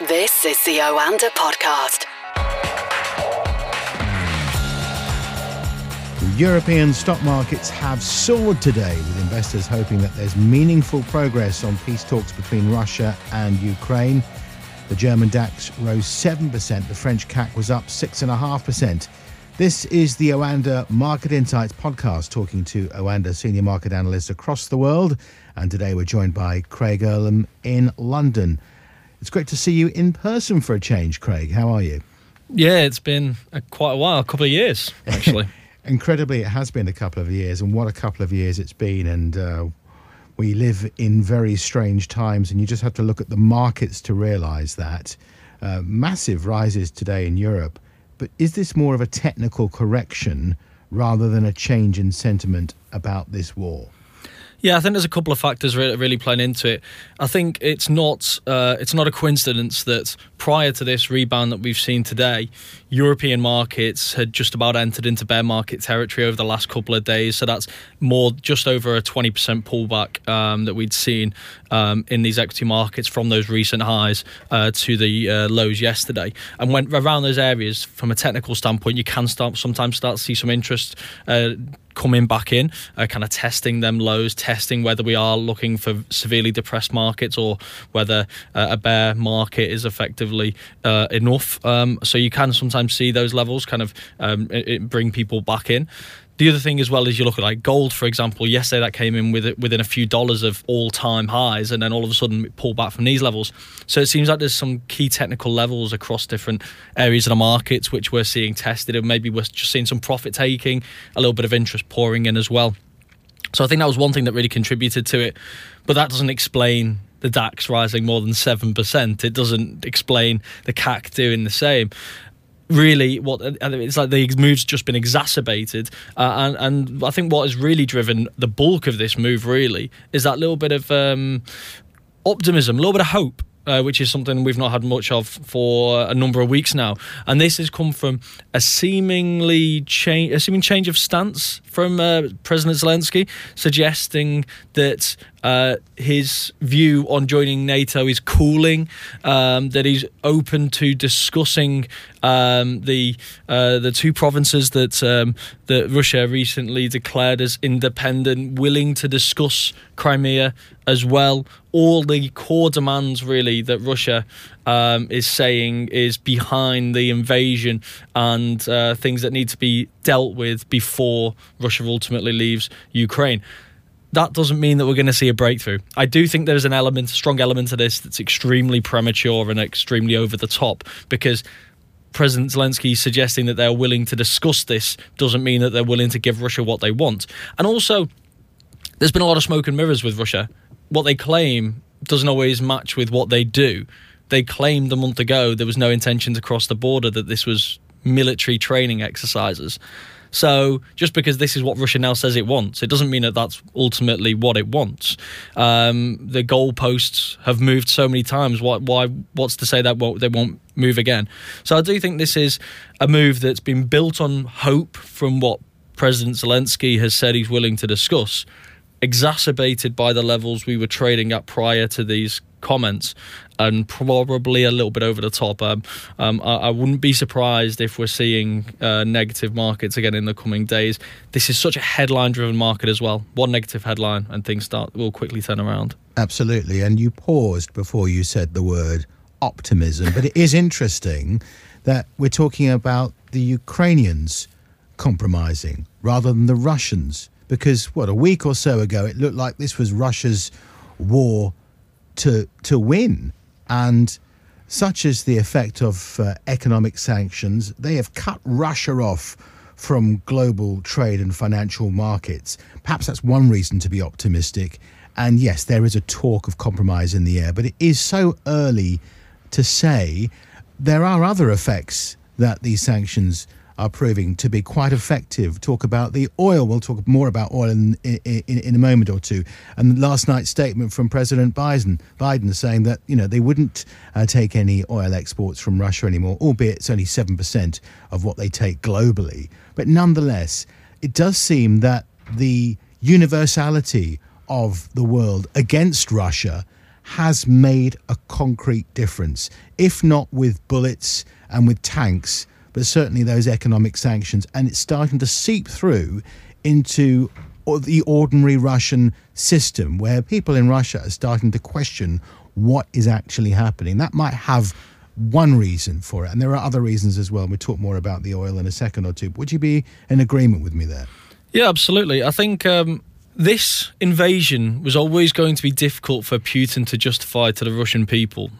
This is the Oanda podcast. European stock markets have soared today, with investors hoping that there's meaningful progress on peace talks between Russia and Ukraine. The German DAX rose 7%, the French CAC was up 6.5%. This is the Oanda Market Insights podcast, talking to Oanda senior market analysts across the world. And today we're joined by Craig Erlam in London. It's great to see you in person for a change, Craig. How are you? Yeah, it's been a, quite a while, a couple of years, actually. Incredibly, it has been a couple of years, and what a couple of years it's been. And uh, we live in very strange times, and you just have to look at the markets to realize that. Uh, massive rises today in Europe. But is this more of a technical correction rather than a change in sentiment about this war? Yeah, I think there's a couple of factors really, really playing into it. I think it's not uh, it's not a coincidence that prior to this rebound that we've seen today, European markets had just about entered into bear market territory over the last couple of days. So that's more just over a 20% pullback um, that we'd seen um, in these equity markets from those recent highs uh, to the uh, lows yesterday. And when around those areas, from a technical standpoint, you can start sometimes start to see some interest uh, coming back in, uh, kind of testing them lows, testing whether we are looking for severely depressed markets or whether uh, a bear market is effectively uh, enough. Um, so you can sometimes see those levels kind of um, it, it bring people back in. The other thing as well is you look at like gold, for example. Yesterday that came in with within a few dollars of all-time highs, and then all of a sudden it pulled back from these levels. So it seems like there's some key technical levels across different areas of the markets which we're seeing tested, and maybe we're just seeing some profit taking, a little bit of interest pouring in as well. So I think that was one thing that really contributed to it, but that doesn't explain the DAX rising more than 7%. It doesn't explain the CAC doing the same really what it's like the move's just been exacerbated uh, and and I think what has really driven the bulk of this move really is that little bit of um, optimism a little bit of hope uh, which is something we've not had much of for a number of weeks now. And this has come from a seemingly change, a seeming change of stance from uh, President Zelensky, suggesting that uh, his view on joining NATO is cooling, um, that he's open to discussing um, the uh, the two provinces that um, that Russia recently declared as independent, willing to discuss Crimea as well. All the core demands, really, that Russia um, is saying is behind the invasion and uh, things that need to be dealt with before Russia ultimately leaves Ukraine that doesn't mean that we're going to see a breakthrough. I do think there's an element, a strong element to this that's extremely premature and extremely over the top because President Zelensky suggesting that they're willing to discuss this doesn't mean that they're willing to give Russia what they want. And also, there's been a lot of smoke and mirrors with Russia. What they claim doesn't always match with what they do. They claimed a month ago there was no intention to cross the border, that this was military training exercises. So just because this is what Russia now says it wants, it doesn't mean that that's ultimately what it wants. Um, the goalposts have moved so many times. Why? Why? What's to say that they won't move again? So I do think this is a move that's been built on hope from what President Zelensky has said he's willing to discuss, exacerbated by the levels we were trading at prior to these comments and probably a little bit over the top. Um, um, I, I, wouldn't be surprised if we're seeing uh, negative markets again in the coming days. This is such a headline driven market as well. One negative headline and things start will quickly turn around. Absolutely. And you paused before you said the word optimism, but it is interesting that we're talking about the Ukrainians compromising rather than the Russians. Because, what, a week or so ago, it looked like this was Russia's war to to win, and such is the effect of uh, economic sanctions. They have cut Russia off from global trade and financial markets. Perhaps that's one reason to be optimistic. And yes, there is a talk of compromise in the air, but it is so early to say. There are other effects that these sanctions are proving to be quite effective. Talk about the oil. We'll talk more about oil in, in, in a moment or two. And last night's statement from President Biden, Biden saying that you know they wouldn't uh, take any oil exports from Russia anymore, albeit it's only seven percent of what they take globally. But nonetheless, it does seem that the universality of the world against Russia has made a concrete difference, if not with bullets and with tanks, but certainly those economic sanctions. And it's starting to seep through into the ordinary Russian system where people in Russia are starting to question what is actually happening. That might have one reason for it, and there are other reasons as well. We'll talk more about the oil in a second or two. Would you be in agreement with me there? Yeah, absolutely. I think um, this invasion was always going to be difficult for Putin to justify to the Russian people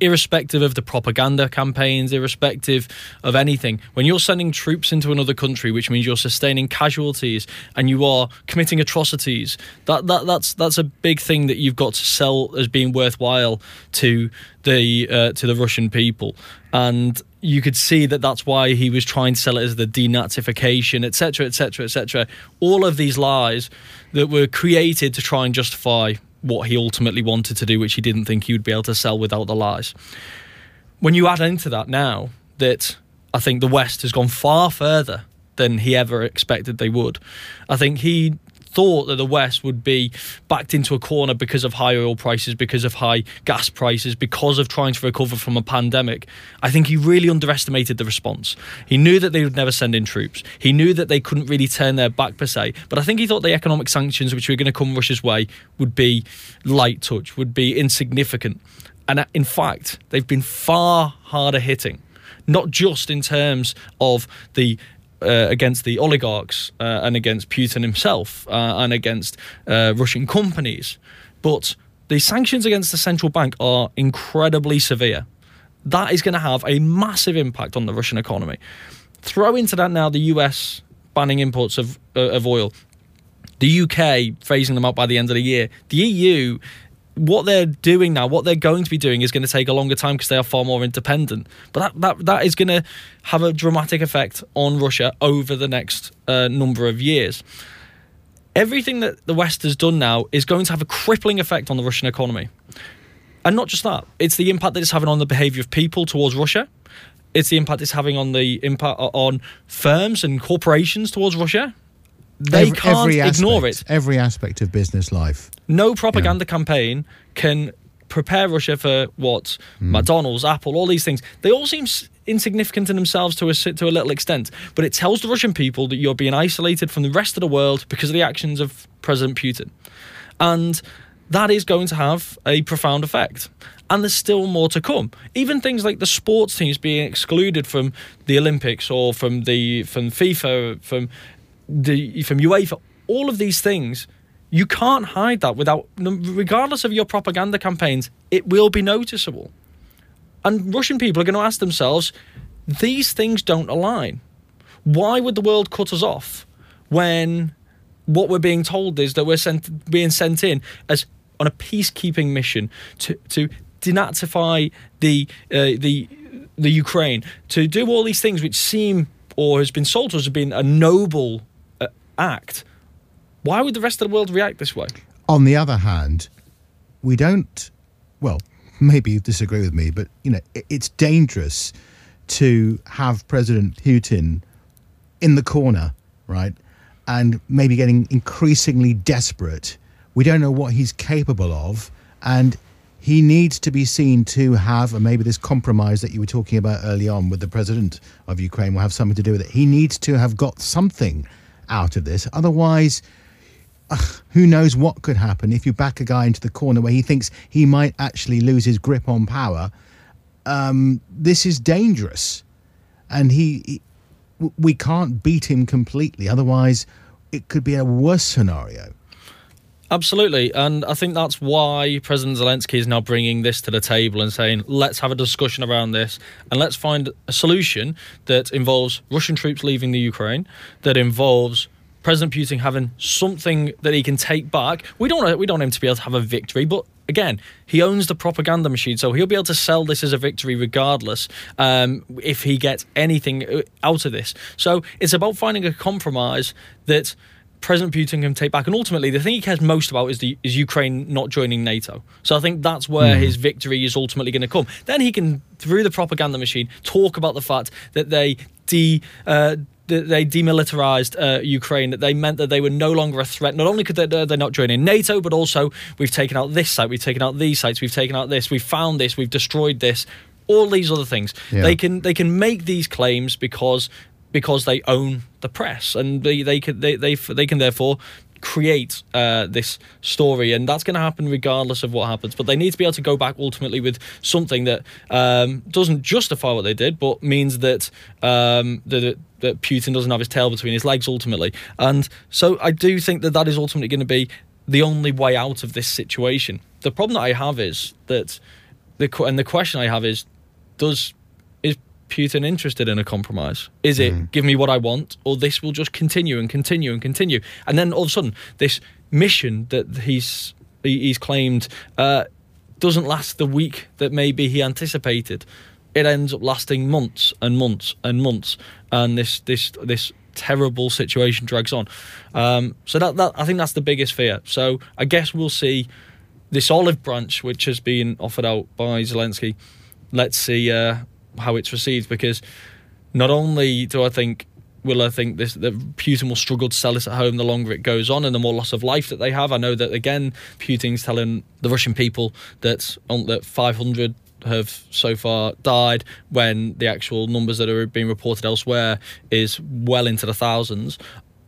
irrespective of the propaganda campaigns, irrespective of anything, when you're sending troops into another country, which means you're sustaining casualties and you are committing atrocities, that, that that's that's a big thing that you've got to sell as being worthwhile to the uh, to the Russian people, and you could see that that's why he was trying to sell it as the denazification, etc., etc., etc. All of these lies that were created to try and justify what he ultimately wanted to do, which he didn't think he would be able to sell without the lies. When you add into that now that I think the West has gone far further than he ever expected they would, I think he thought that the West would be backed into a corner because of high oil prices, because of high gas prices, because of trying to recover from a pandemic. I think he really underestimated the response. He knew that they would never send in troops. He knew that they couldn't really turn their back per se. But I think he thought the economic sanctions which were going to come Russia's way would be light touch, would be insignificant. And uh, in fact, they've been far harder hitting not just in terms of the uh, against the oligarchs uh, and against Putin himself uh, and against uh, Russian companies. But the sanctions against the central bank are incredibly severe. That is going to have a massive impact on the Russian economy. Throw into that now the US banning imports of, uh, of oil, the UK phasing them out by the end of the year, the EU what they're doing now, what they're going to be doing, is going to take a longer time because they are far more independent. But that that, that is going to have a dramatic effect on Russia over the next uh, number of years. Everything that the West has done now is going to have a crippling effect on the Russian economy. And not just that, it's the impact that it's having on the behavior of people towards Russia. It's the impact it's having on the impact on firms and corporations towards Russia they every, can't every ignore it. it. Every aspect of business life. No propaganda yeah. campaign can prepare Russia for what mm. McDonald's, Apple, all these things. They all seem insignificant in themselves to a to a little extent, but it tells the Russian people that you're being isolated from the rest of the world because of the actions of President Putin, and that is going to have a profound effect. And there's still more to come. Even things like the sports teams being excluded from the Olympics or from the from FIFA, from the from UEFA, all of these things, you can't hide that without, regardless of your propaganda campaigns, it will be noticeable. And Russian people are going to ask themselves, these things don't align. Why would the world cut us off when what we're being told is that we're sent, being sent in as on a peacekeeping mission to, to denazify the uh, the the Ukraine, to do all these things which seem or has been sold to us as being a noble act, why would the rest of the world react this way? On the other hand, we don't, well, maybe you disagree with me, but, you know, it's dangerous to have President Putin in the corner, right? And maybe getting increasingly desperate. We don't know what he's capable of. And he needs to be seen to have, and maybe this compromise that you were talking about early on with the president of Ukraine will have something to do with it. He needs to have got something out of this. Otherwise, who knows what could happen if you back a guy into the corner where he thinks he might actually lose his grip on power. Um, this is dangerous, and he, he, we can't beat him completely. Otherwise, it could be a worse scenario. Absolutely, and I think that's why President Zelensky is now bringing this to the table and saying, "Let's have a discussion around this, and let's find a solution that involves Russian troops leaving the Ukraine, that involves President Putin having something that he can take back. We don't we don't want him to be able to have a victory, but again, he owns the propaganda machine, so he'll be able to sell this as a victory regardless um, if he gets anything uh, out of this. So it's about finding a compromise that." President Putin can take back. And ultimately, the thing he cares most about is the is Ukraine not joining NATO. So I think that's where mm. his victory is ultimately going to come. Then he can, through the propaganda machine, talk about the fact that they de uh, that they demilitarized uh, Ukraine, that they meant that they were no longer a threat. Not only could they, they're not joining NATO, but also we've taken out this site, we've taken out these sites, we've taken out this, we've found this, we've destroyed this, all these other things. Yeah. They can they can make these claims because because they own the press and they they can they they, they can therefore create uh, this story, and that's going to happen regardless of what happens. But they need to be able to go back ultimately with something that um, doesn't justify what they did, but means that um, that that Putin doesn't have his tail between his legs ultimately. And so I do think that that is ultimately going to be the only way out of this situation. The problem that I have is that the and the question I have is, does Putin interested in a compromise? Is it give me what I want, or this will just continue and continue and continue? And then all of a sudden, this mission that he's he's claimed uh, doesn't last the week that maybe he anticipated. It ends up lasting months and months and months, and this this this terrible situation drags on. Um, so that, that I think that's the biggest fear. So I guess we'll see this olive branch, which has been offered out by Zelensky. Let's see uh, how it's received because not only do I think will I think this that Putin will struggle to sell this at home the longer it goes on and the more loss of life that they have. I know that again Putin's telling the Russian people that on, that 500 have so far died when the actual numbers that are being reported elsewhere is well into the thousands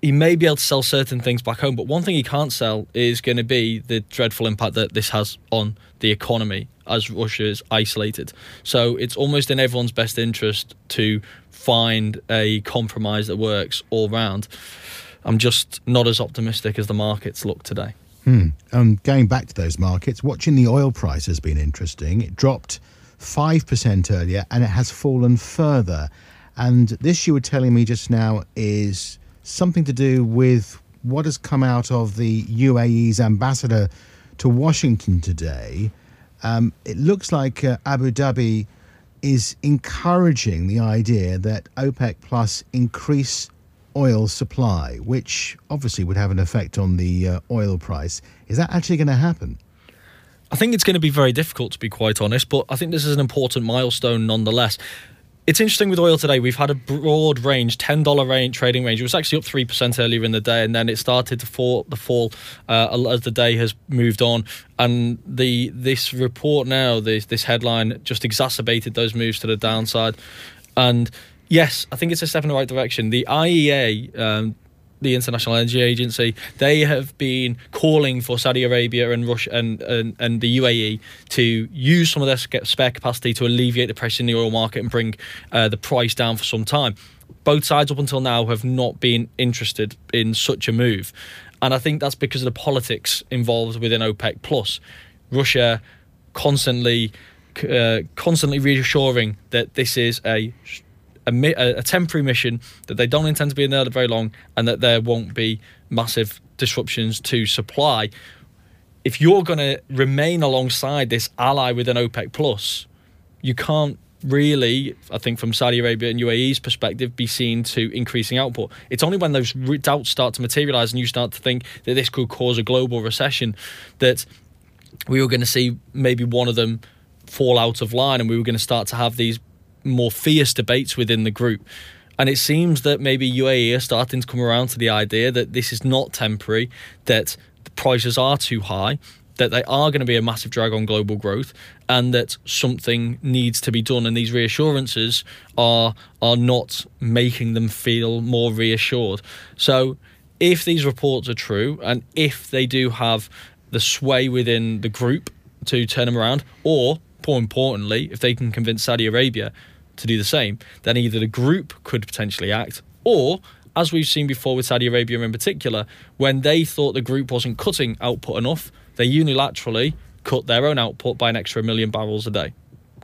he may be able to sell certain things back home, but one thing he can't sell is going to be the dreadful impact that this has on the economy as Russia is isolated. So it's almost in everyone's best interest to find a compromise that works all round. I'm just not as optimistic as the markets look today. Um, going back to those markets, watching the oil price has been interesting. It dropped 5% earlier and it has fallen further. And this, you were telling me just now, is something to do with what has come out of the UAE's ambassador to Washington today. Um, it looks like uh, Abu Dhabi is encouraging the idea that OPEC Plus increase oil supply, which obviously would have an effect on the uh, oil price. Is that actually going to happen? I think it's going to be very difficult, to be quite honest, but I think this is an important milestone nonetheless. It's interesting with oil today. We've had a broad range, ten dollar range trading range. It was actually up three percent earlier in the day, and then it started to fall. The fall uh, as the day has moved on, and the this report now, this this headline, just exacerbated those moves to the downside. And yes, I think it's a step in the right direction. The IEA. Um, the International Energy Agency, they have been calling for Saudi Arabia and Russia and, and, and the UAE to use some of their spare capacity to alleviate the pressure in the oil market and bring uh, the price down for some time. Both sides up until now have not been interested in such a move. And I think that's because of the politics involved within OPEC Plus. Russia constantly uh, constantly reassuring that this is a a, a temporary mission that they don't intend to be in there very long and that there won't be massive disruptions to supply. If you're going to remain alongside this ally within OPEC Plus, you can't really, I think, from Saudi Arabia and UAE's perspective, be seen to increasing output. It's only when those doubts start to materialize and you start to think that this could cause a global recession that we were going to see maybe one of them fall out of line and we were going to start to have these more fierce debates within the group. And it seems that maybe UAE are starting to come around to the idea that this is not temporary, that the prices are too high, that they are going to be a massive drag on global growth, and that something needs to be done. And these reassurances are are not making them feel more reassured. So, if these reports are true, and if they do have the sway within the group to turn them around, or more importantly, if they can convince Saudi Arabia to do the same, then either the group could potentially act, or as we've seen before with Saudi Arabia in particular, when they thought the group wasn't cutting output enough, they unilaterally cut their own output by an extra million barrels a day.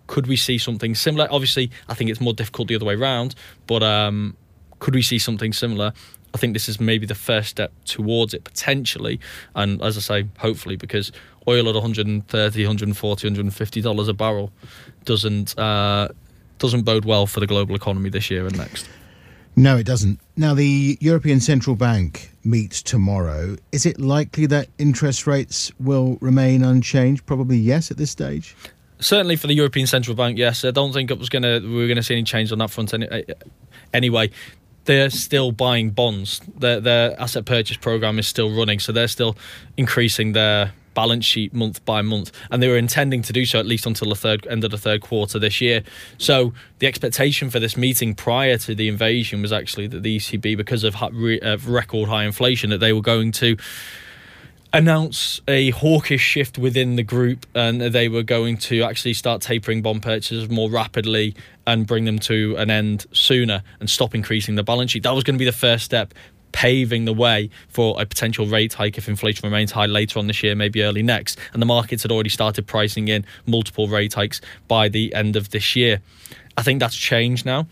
Could we see something similar? Obviously, I think it's more difficult the other way around, but um, could we see something similar? I think this is maybe the first step towards it potentially, and as I say, hopefully, because oil at 130, 140, 150 dollars a barrel doesn't uh, doesn't bode well for the global economy this year and next. No, it doesn't. Now, the European Central Bank meets tomorrow. Is it likely that interest rates will remain unchanged? Probably yes at this stage. Certainly for the European Central Bank, yes. I don't think it was gonna we were gonna see any change on that front any, eh, anyway. they're still buying bonds. Their their asset purchase program is still running, so they're still increasing their balance sheet month by month, and they were intending to do so at least until the third end of the third quarter this year. So the expectation for this meeting prior to the invasion was actually that the ECB, because of record high inflation, that they were going to announce a hawkish shift within the group and they were going to actually start tapering bond purchases more rapidly and bring them to an end sooner and stop increasing the balance sheet. That was going to be the first step paving the way for a potential rate hike if inflation remains high later on this year, maybe early next. And the markets had already started pricing in multiple rate hikes by the end of this year. I think that's changed now.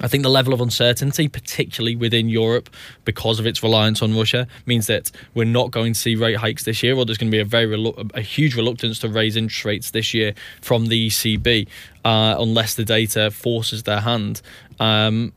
I think the level of uncertainty, particularly within Europe, because of its reliance on Russia, means that we're not going to see rate hikes this year, or there's going to be a very relu- a huge reluctance to raise interest rates this year from the ECB, uh, unless the data forces their hand. Um,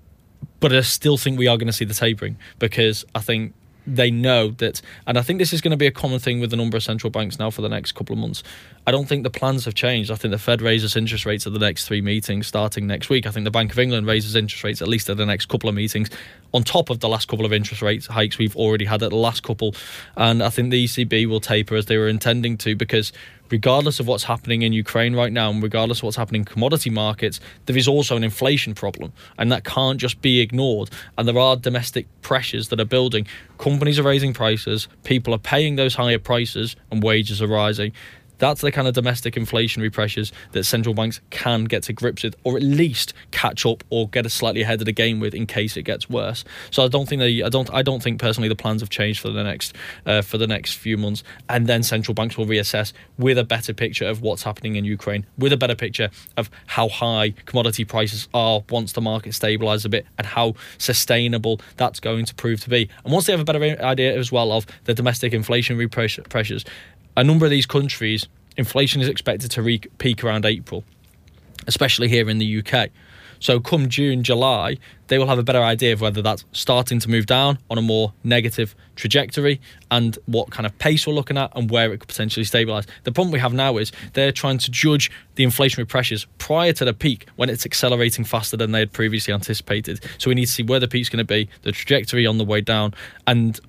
but I still think we are going to see the tapering because I think they know that, and I think this is going to be a common thing with a number of central banks now for the next couple of months. I don't think the plans have changed. I think the Fed raises interest rates at the next three meetings starting next week. I think the Bank of England raises interest rates at least at the next couple of meetings, on top of the last couple of interest rate hikes we've already had at the last couple. And I think the ECB will taper as they were intending to because regardless of what's happening in Ukraine right now and regardless of what's happening in commodity markets, there is also an inflation problem. And that can't just be ignored. And there are domestic pressures that are building. Companies are raising prices, people are paying those higher prices, and wages are rising. That's the kind of domestic inflationary pressures that central banks can get to grips with, or at least catch up or get a slightly ahead of the game with in case it gets worse. So I don't think they, I don't, I don't think personally the plans have changed for the next, uh, for the next few months, and then central banks will reassess with a better picture of what's happening in Ukraine, with a better picture of how high commodity prices are once the market stabilises a bit, and how sustainable that's going to prove to be. And once they have a better idea as well of the domestic inflationary pressures, a number of these countries, inflation is expected to re- peak around April, especially here in the UK. So, come June, July, they will have a better idea of whether that's starting to move down on a more negative trajectory and what kind of pace we're looking at and where it could potentially stabilise. The problem we have now is they're trying to judge the inflationary pressures prior to the peak when it's accelerating faster than they had previously anticipated. So, we need to see where the peak's going to be, the trajectory on the way down, and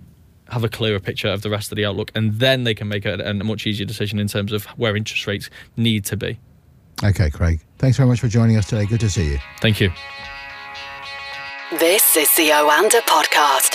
have a clearer picture of the rest of the outlook, and then they can make a, a much easier decision in terms of where interest rates need to be. Okay, Craig. Thanks very much for joining us today. Good to see you. Thank you. This is the Oanda podcast.